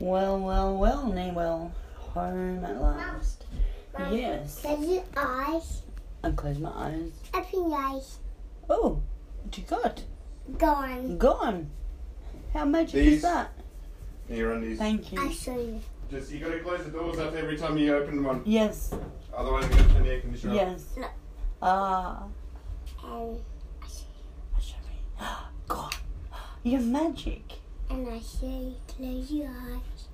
Well, well, well, Newell. Home at last. Yes. Close your eyes. I close my eyes. Open your eyes. Oh, what you got? Gone. Gone. How magic These- is that? Your undies. Thank you. I you. show you. Just you gotta close the doors up every time you open one. Yes, Otherwise, you're gonna turn the air conditioner off. yes. No. Ah. And show me. God, you're magic. and I say close your eyes.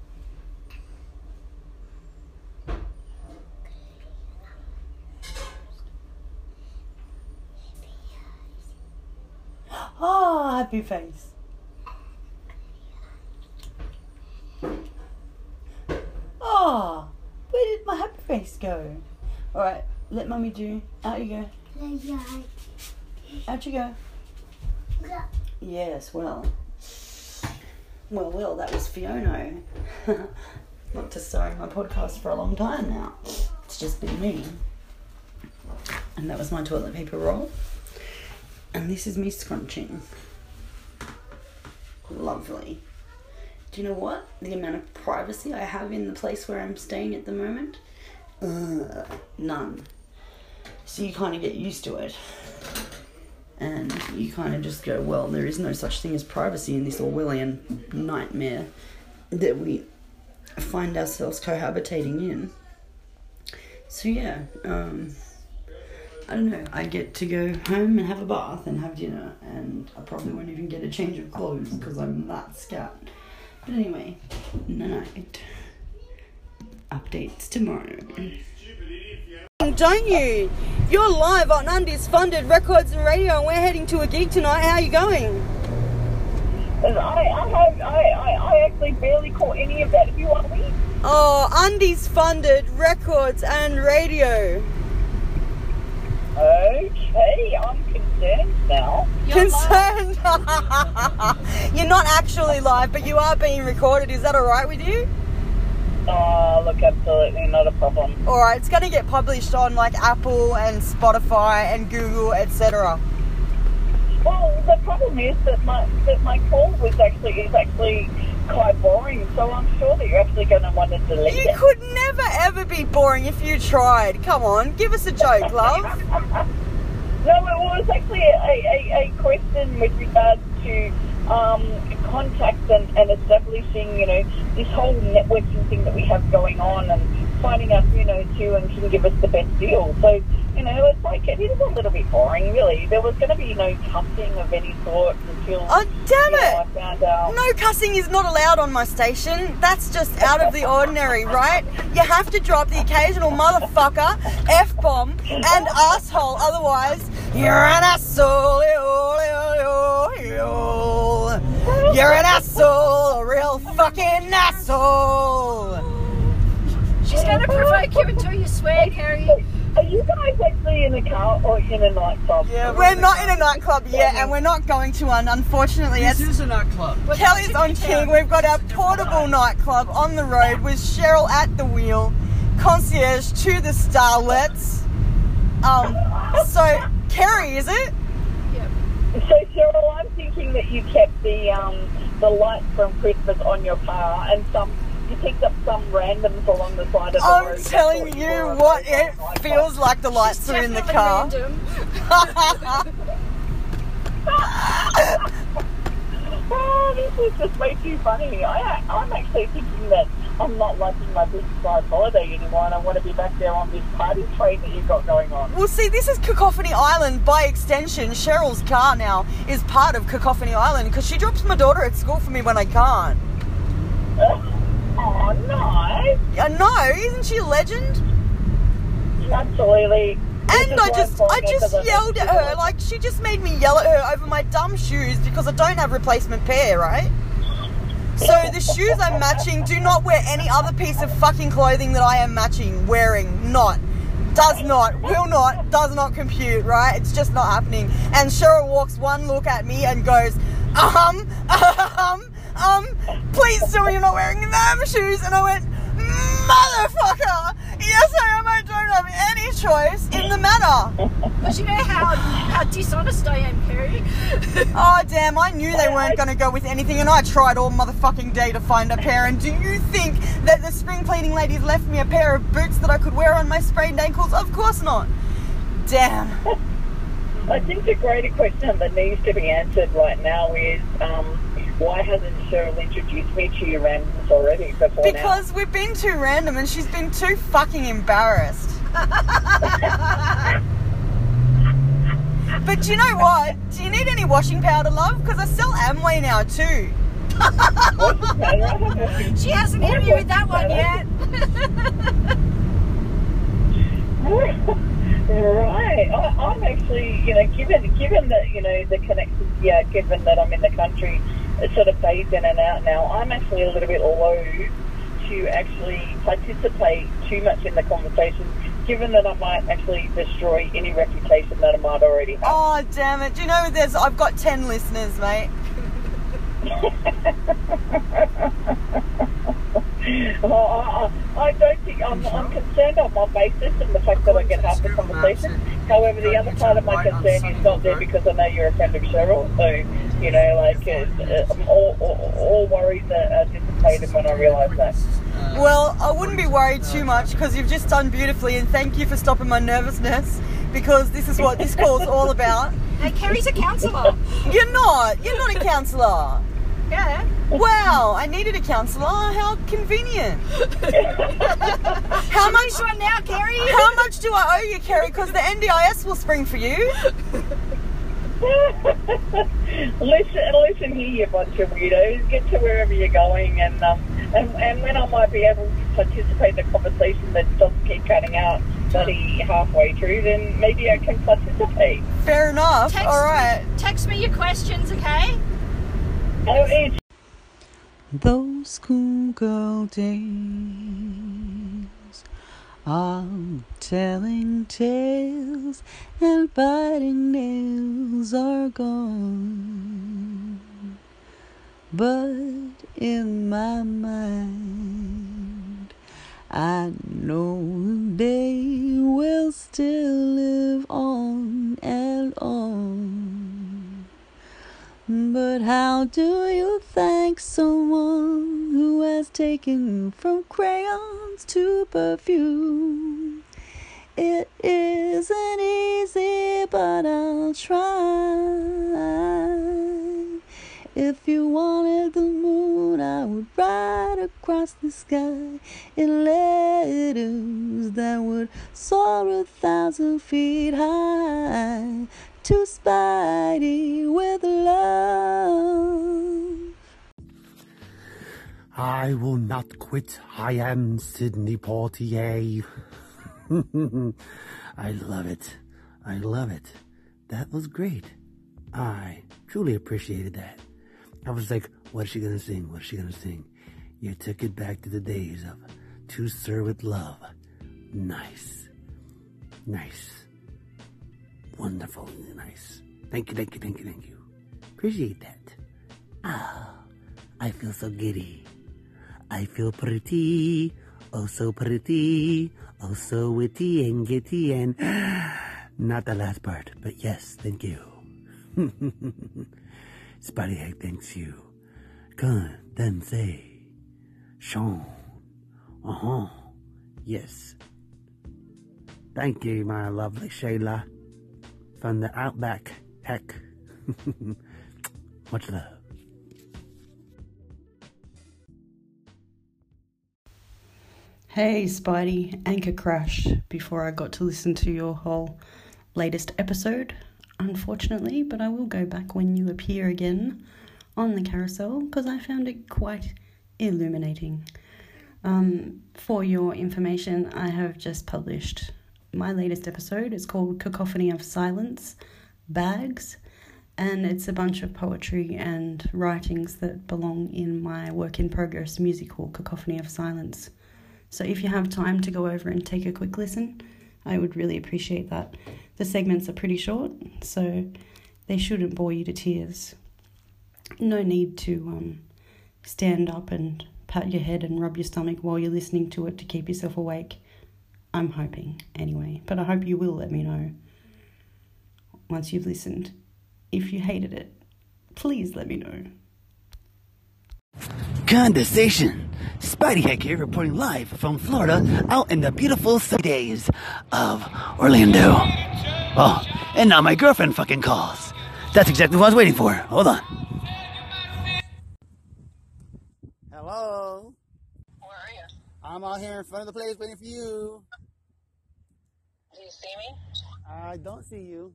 Oh, happy face. Oh, where did my happy face go? All right, let mummy do. Out you go. Out you go. Yes, well. Well, well, that was Fiona. Not to start my podcast for a long time now. It's just been me. And that was my toilet paper roll. And this is me scrunching. Lovely. Do you know what? The amount of privacy I have in the place where I'm staying at the moment? Uh, none. So you kind of get used to it and you kind of just go, well, there is no such thing as privacy in this Orwellian nightmare that we find ourselves cohabitating in. So yeah, um, I don't know. I get to go home and have a bath and have dinner, and I probably won't even get a change of clothes because I'm that scat. But anyway, night. Updates tomorrow. Don't you? You're live on Undies Funded Records and Radio, and we're heading to a gig tonight. How are you going? I, I have, I, I, I actually barely caught any of that. If you want me, Oh, Undies Funded Records and Radio. okay, I'm concerned now. Concerned. You're not actually live, but you are being recorded. Is that all right with you? Uh, look, absolutely not a problem. All right, it's going to get published on like Apple and Spotify and Google, etc. Well, the problem is that my that my call was actually is actually quite boring. So I'm sure that you're actually going to want to delete You it. You could never ever be boring if you tried. Come on, give us a joke, love. No, it was actually a, a, a question with regards to um, contacts and, and establishing, you know, this whole networking thing that we have going on and finding out, you know, who and can give us the best deal. So, you know, it's like, it is a little bit boring, really. There was going to be no cussing of any sort until, Oh, damn you know, I found out. No cussing is not allowed on my station. That's just out of the ordinary, right? You have to drop the occasional motherfucker, F bomb, and asshole. Otherwise, you're an asshole. Asshole, a real fucking asshole. She's going to provoke you until you swear, Carrie. Are you guys actually in a car or in a nightclub? Yeah, We're not in a nightclub yet, and we're not going to one, unfortunately. This It's- is a nightclub. Kelly's on King. We've got our portable nightclub on the road with Cheryl at the wheel, concierge to the starlets. Um, so Kerry, is it? Yep. So Cheryl, I'm thinking that you kept the um, the lights from Christmas on your car, and some you picked up some randoms along the side of the road. I'm telling Thought you what it nice feels like. The lights are in the car. random. Oh, this is just way too funny. I, I'm actually thinking that I'm not liking my big beachside holiday anymore, and I want to be back there on this party train that you've got going on. Well, see, this is Cacophony Island. By extension, Cheryl's car now is part of Cacophony Island because she drops my daughter at school for me when I can't. Uh, oh, nice. I know, isn't she a legend? Absolutely. And I just, I just yelled at her like she just made me yell at her over my dumb shoes because I don't have replacement pair, right? So the shoes I'm matching do not wear any other piece of fucking clothing that I am matching, wearing, not. Does not, will not, does not compute, right? It's just not happening. And Cheryl walks one look at me and goes, um, um, um, please tell me you're not wearing them shoes. And I went, motherfucker, yes I am, don't have any choice in the matter. But you know how, how dishonest I am, Kerry. Oh damn! I knew they weren't going to go with anything, and I tried all motherfucking day to find a pair. And do you think that the spring cleaning ladies left me a pair of boots that I could wear on my sprained ankles? Of course not. Damn. I think the greater question that needs to be answered right now is um, why hasn't Cheryl introduced me to your randoms already before now? Because we've been too random, and she's been too fucking embarrassed. But you know what? Do you need any washing powder, love? Because I sell Amway now too. She hasn't hit me with that one yet. Right. I, I'm actually, you know, given given that you know the connections, yeah, given that I'm in the country, it sort of fades in and out now. I'm actually a little bit loath to actually participate too much in the conversation, given that I might actually destroy any reputation that I might already have. Oh damn it! Do you know there's? I've got ten listeners, mate. Oh, I, I, I don't think I'm, I'm concerned on my basis and the fact that I get half the conversation. However, the other part of my concern is not there because I know you're a friend of Cheryl. So, you know, like, uh, I'm all, all, all worries are, are dissipated when I realise that. Well, I wouldn't be worried too much because you've just done beautifully, and thank you for stopping my nervousness because this is what this call's all about. Hey, Kerry's a counsellor. You're not. You're not a counsellor. Yeah. Wow, I needed a counsellor. How convenient. How much? Which one now, Kerry? How much do I owe you, Kerry? Because the NDIS will spring for you. listen, listen here, you bunch of weirdos. Get to wherever you're going, and um, and, and when I might be able to participate in the conversation that doesn't keep cutting out bloody halfway through, then maybe I can participate. Fair enough. Text All right. Me, text me your questions, okay? Oh, it's Those schoolgirl days are telling tales and biting nails are gone. But in my mind, I know they will still live on and on. But how do you thank someone who has taken from crayons to perfume? It isn't easy, but I'll try. If you wanted the moon, I would ride across the sky in letters that would soar a thousand feet high to Spidey with love. I will not quit. I am Sidney Poitier. I love it. I love it. That was great. I truly appreciated that. I was like, what is she gonna sing? What is she gonna sing? You took it back to the days of To Sir with Love. Nice. Nice. Wonderful. Nice. Thank you, thank you, thank you, thank you. Appreciate that. Ah, I feel so giddy. I feel pretty, oh so pretty, oh so witty and giddy and not the last part, but yes, thank you. Spotty Egg thanks you. Condense. Sean. Uh-huh. Yes. Thank you, my lovely Shayla. From the Outback. Heck. Much love. Hey, Spidey, Anchor Crash, before I got to listen to your whole latest episode, unfortunately, but I will go back when you appear again on the carousel because I found it quite illuminating. Um, for your information, I have just published my latest episode. It's called Cacophony of Silence Bags, and it's a bunch of poetry and writings that belong in my work in progress musical, Cacophony of Silence. So if you have time to go over and take a quick listen, I would really appreciate that. The segments are pretty short, so they shouldn't bore you to tears. No need to um, stand up and pat your head and rub your stomach while you're listening to it to keep yourself awake. I'm hoping anyway. But I hope you will let me know once you've listened. If you hated it, please let me know. Condensation. Spidey Heck here reporting live from Florida out in the beautiful sunny days of Orlando. Oh, and now my girlfriend fucking calls. That's exactly what I was waiting for. Hold on. Hello. Where are you? I'm out here in front of the place waiting for you. Do you see me? I don't see you.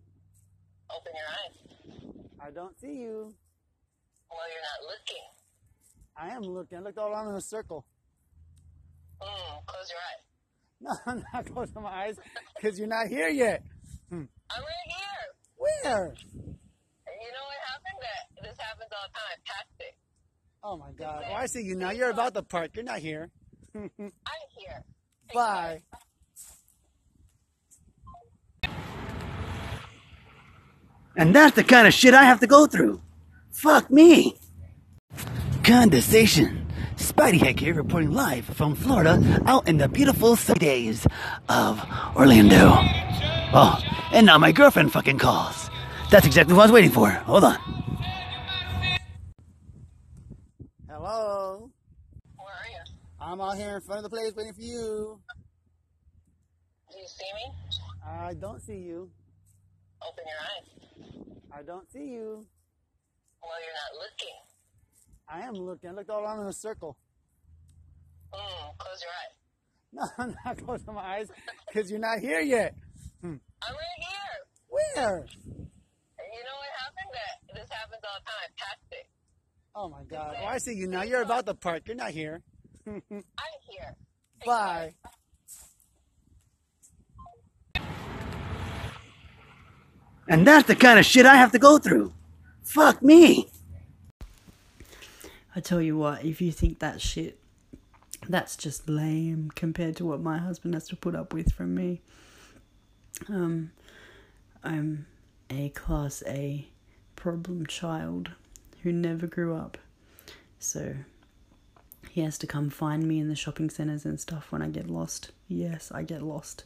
Open your eyes. I don't see you. Well, you're not looking. I am looking. I looked all around in a circle. Mm, close your eyes. No, I'm not closing my eyes because you're not here yet. I'm right here. Where? You know what happened? That this happens all the time. Past it. Oh my god. Oh, I see you now. You're about to park. You're not here. I'm here. Bye. And that's the kind of shit I have to go through. Fuck me. Condensation. Spidey Heck here reporting live from Florida out in the beautiful sunny days of Orlando. Oh, and now my girlfriend fucking calls. That's exactly what I was waiting for. Hold on. Hello. Where are you? I'm out here in front of the place waiting for you. Do you see me? I don't see you. Open your eyes. I don't see you. Well, you're not looking. I am looking. I looked all around in a circle. Mm, close your eyes. No, I'm not closing my eyes because you're not here yet. I'm right here. Where? You know what happened? That this happens all the time. Past it. Oh my god. Oh, I see you now. You're about the park. You're not here. I'm here. Bye. And that's the kind of shit I have to go through. Fuck me. I tell you what, if you think that shit, that's just lame compared to what my husband has to put up with from me. Um, I'm a class A problem child who never grew up. So he has to come find me in the shopping centres and stuff when I get lost. Yes, I get lost.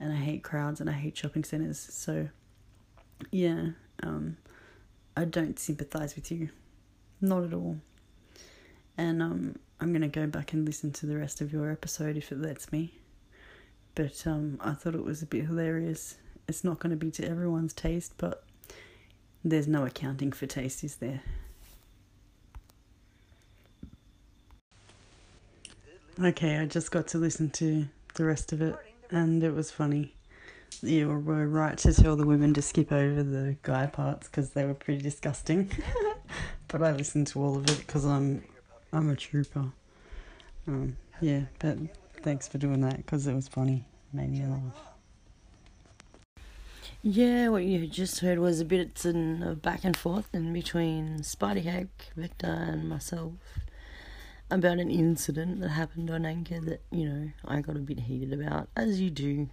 And I hate crowds and I hate shopping centres. So yeah, um, I don't sympathise with you. Not at all. And um, I'm gonna go back and listen to the rest of your episode if it lets me. But um, I thought it was a bit hilarious. It's not gonna be to everyone's taste, but there's no accounting for taste, is there? Okay, I just got to listen to the rest of it, and it was funny. You were right to tell the women to skip over the guy parts because they were pretty disgusting. but I listened to all of it because I'm I'm a trooper. Um, yeah, but thanks for doing that because it was funny. Made me laugh. Yeah, what you just heard was a bit of back and forth in between Spidey Hack, Victor, and myself about an incident that happened on Anchor that, you know, I got a bit heated about, as you do.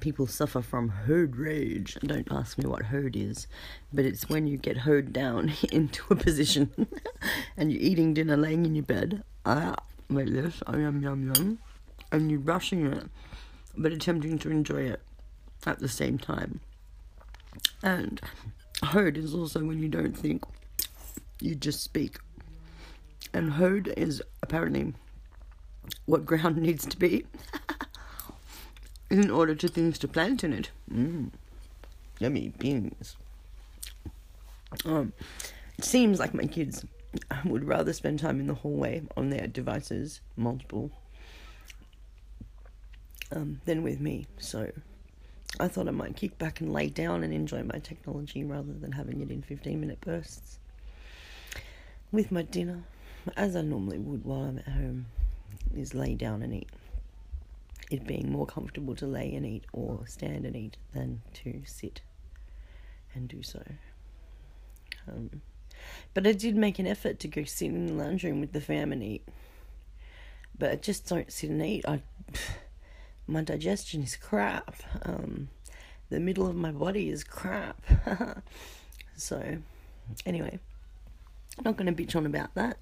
People suffer from herd rage. Don't ask me what herd is, but it's when you get herd down into a position and you're eating dinner laying in your bed, ah, like this, ah, yum yum yum, and you're brushing it, but attempting to enjoy it at the same time. And herd is also when you don't think, you just speak. And hoed is apparently what ground needs to be in order to things to plant in it. Mm. Yummy beans. Um, it seems like my kids would rather spend time in the hallway on their devices, multiple, um, than with me. So I thought I might kick back and lay down and enjoy my technology rather than having it in 15 minute bursts. With my dinner, as I normally would while I'm at home, is lay down and eat. It being more comfortable to lay and eat or stand and eat than to sit and do so. Um, but I did make an effort to go sit in the lounge room with the fam and eat. But I just don't sit and eat. I, my digestion is crap. Um, the middle of my body is crap. so, anyway, not going to bitch on about that.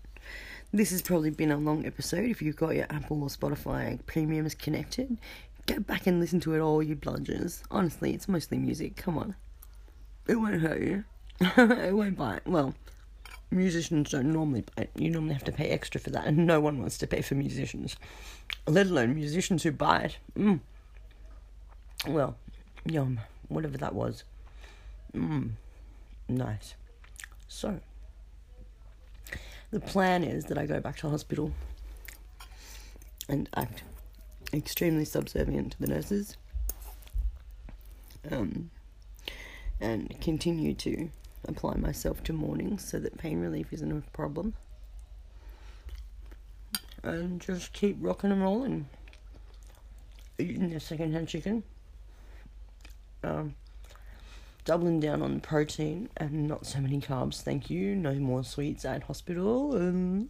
This has probably been a long episode. If you've got your Apple or Spotify premiums connected, Go back and listen to it all, you bludgers. Honestly, it's mostly music. Come on. It won't hurt you. it won't bite. Well, musicians don't normally bite. You normally have to pay extra for that, and no one wants to pay for musicians. Let alone musicians who bite. Mm. Well, yum. Whatever that was. Mmm. Nice. So, the plan is that I go back to hospital and act extremely subservient to the nurses um, and continue to apply myself to mornings so that pain relief isn't a problem. And just keep rocking and rolling eating the secondhand chicken um, doubling down on protein and not so many carbs thank you no more sweets at hospital um,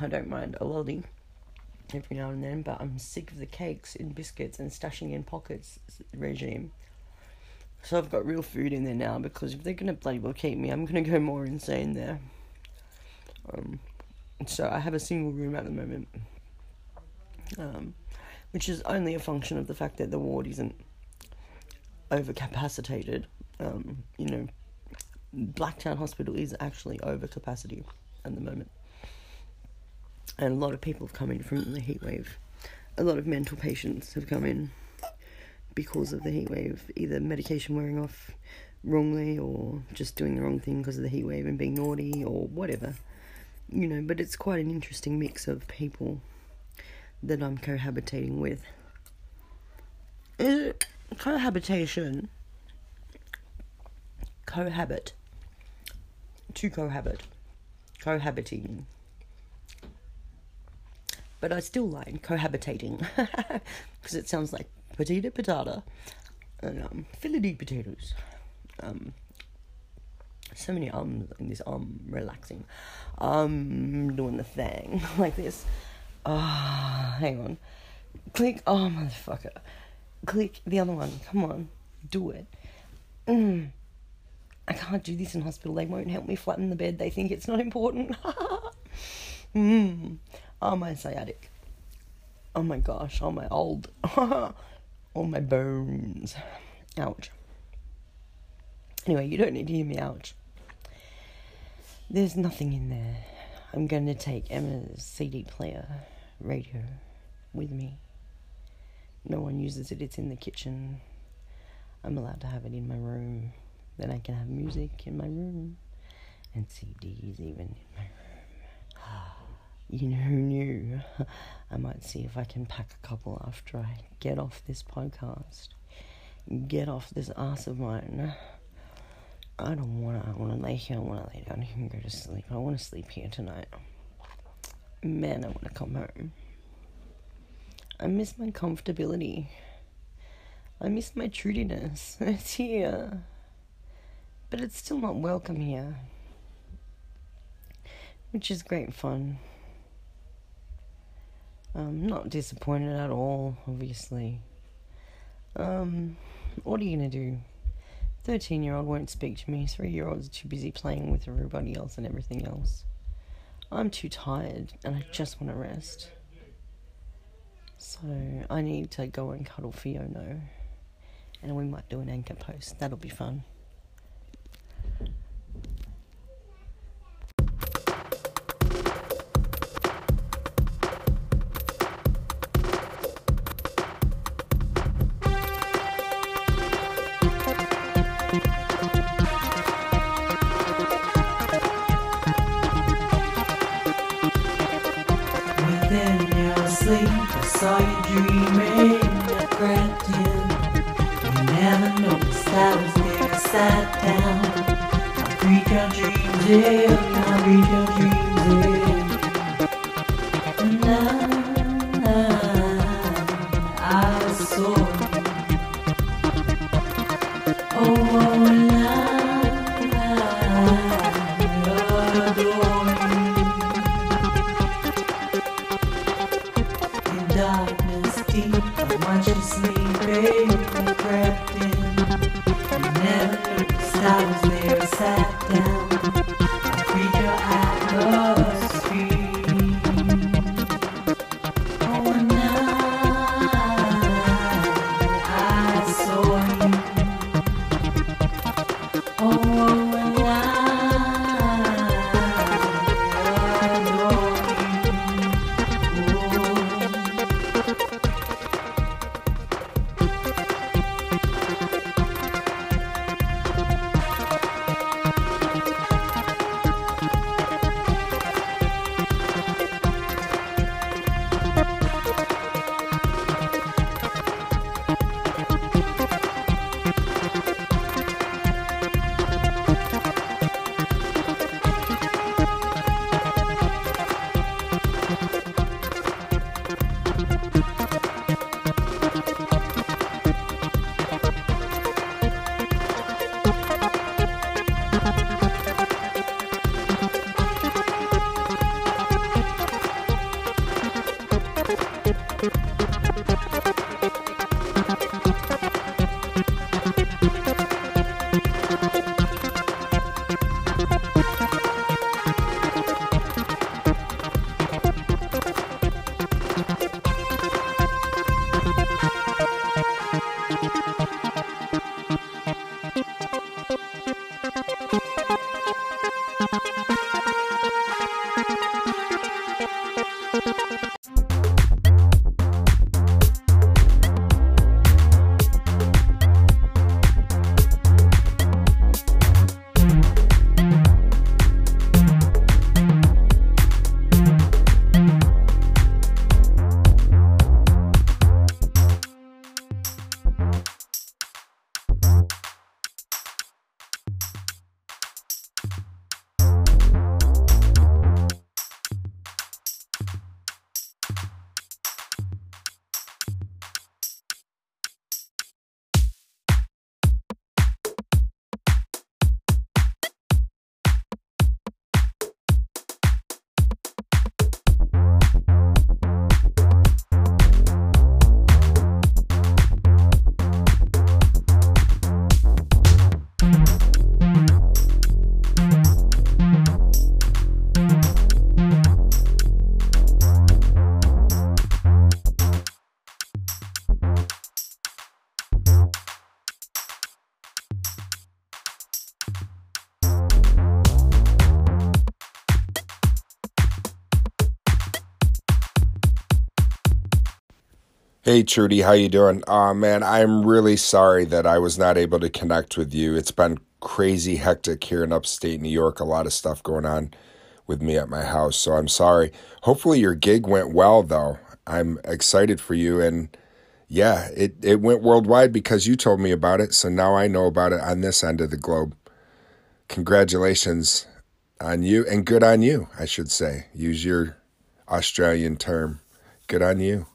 I don't mind a lolly every now and then, but I'm sick of the cakes and biscuits and stashing in pockets regime. So I've got real food in there now because if they're gonna bloody well keep me, I'm gonna go more insane there. Um, so I have a single room at the moment, um, which is only a function of the fact that the ward isn't overcapacitated. Um, you know, Blacktown Hospital is actually over capacity at the moment and a lot of people have come in from the heat wave. A lot of mental patients have come in because of the heat wave, either medication wearing off wrongly or just doing the wrong thing because of the heat wave and being naughty or whatever. You know, but it's quite an interesting mix of people that I'm cohabitating with. Cohabitation. Cohabit. To cohabit. Cohabiting but I still like cohabitating because it sounds like potato patata and um, Philly potatoes. Um, so many ums in this um relaxing, um doing the thing like this. Ah, hang on, click. Oh motherfucker, click the other one. Come on, do it. Mm. I can't do this in hospital. They won't help me flatten the bed. They think it's not important. mm. Oh, my sciatic. Oh my gosh, oh my old. oh my bones. Ouch. Anyway, you don't need to hear me ouch. There's nothing in there. I'm going to take Emma's CD player radio with me. No one uses it, it's in the kitchen. I'm allowed to have it in my room. Then I can have music in my room and CDs even in my room. you know, who knew? I might see if I can pack a couple after I get off this podcast. Get off this ass of mine. I don't wanna. I wanna lay here. I wanna lay down here and go to sleep. I wanna sleep here tonight. Man, I wanna come home. I miss my comfortability. I miss my truthiness. It's here. But it's still not welcome here. Which is great fun. I'm not disappointed at all, obviously. Um, what are you gonna do? 13 year old won't speak to me, 3 year old's too busy playing with everybody else and everything else. I'm too tired and I just want to rest. So I need to go and cuddle Fiona and we might do an anchor post. That'll be fun. Darkness deep, I watched you sleeping. I crept in. You never noticed I was there. Sat down. I breathe Hey Trudy, how you doing? Oh man, I'm really sorry that I was not able to connect with you. It's been crazy hectic here in upstate New York. A lot of stuff going on with me at my house, so I'm sorry. Hopefully your gig went well though. I'm excited for you and yeah, it, it went worldwide because you told me about it, so now I know about it on this end of the globe. Congratulations on you and good on you, I should say. Use your Australian term. Good on you.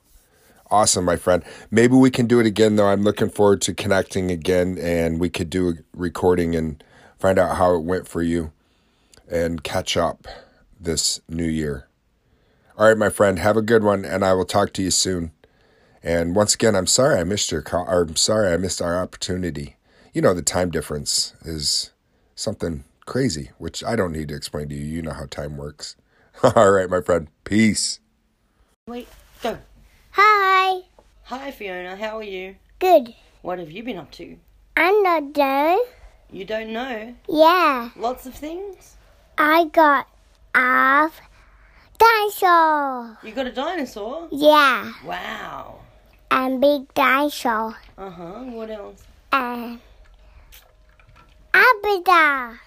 Awesome, my friend. Maybe we can do it again, though. I'm looking forward to connecting again, and we could do a recording and find out how it went for you and catch up this new year. All right, my friend. Have a good one, and I will talk to you soon. And once again, I'm sorry I missed your call. I'm sorry I missed our opportunity. You know, the time difference is something crazy, which I don't need to explain to you. You know how time works. All right, my friend. Peace. Wait, go. Hi. Fiona. How are you? Good. What have you been up to? I'm not done. You don't know? Yeah. Lots of things? I got a dinosaur. You got a dinosaur? Yeah. Wow. And big dinosaur. Uh huh. What else? And abida.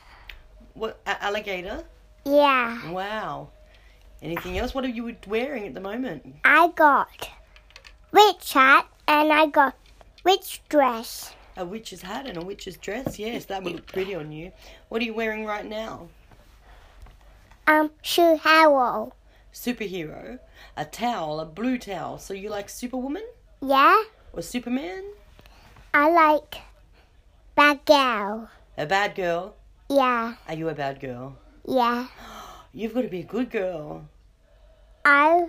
What? A- alligator? Yeah. Wow. Anything else? What are you wearing at the moment? I got witch hat and I got witch dress. A witch's hat and a witch's dress? Yes, that would look pretty on you. What are you wearing right now? Um, shoe harrow. Superhero. A towel, a blue towel. So you like Superwoman Yeah. or Superman? I like bad girl. A bad girl? Yeah. Are you a bad girl? Yeah. You've got to be a good girl. I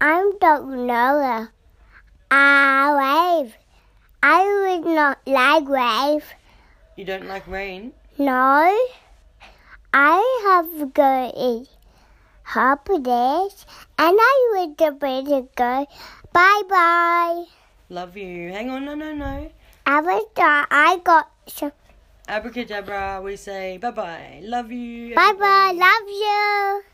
I don't know. I wave. I would not like wave. You don't like rain? No. I have go good holidays and I would better go. Bye bye. Love you. Hang on, no, no, no. Avatar, I got some. Abracadabra, we say bye bye. Love you. Bye bye. Love you.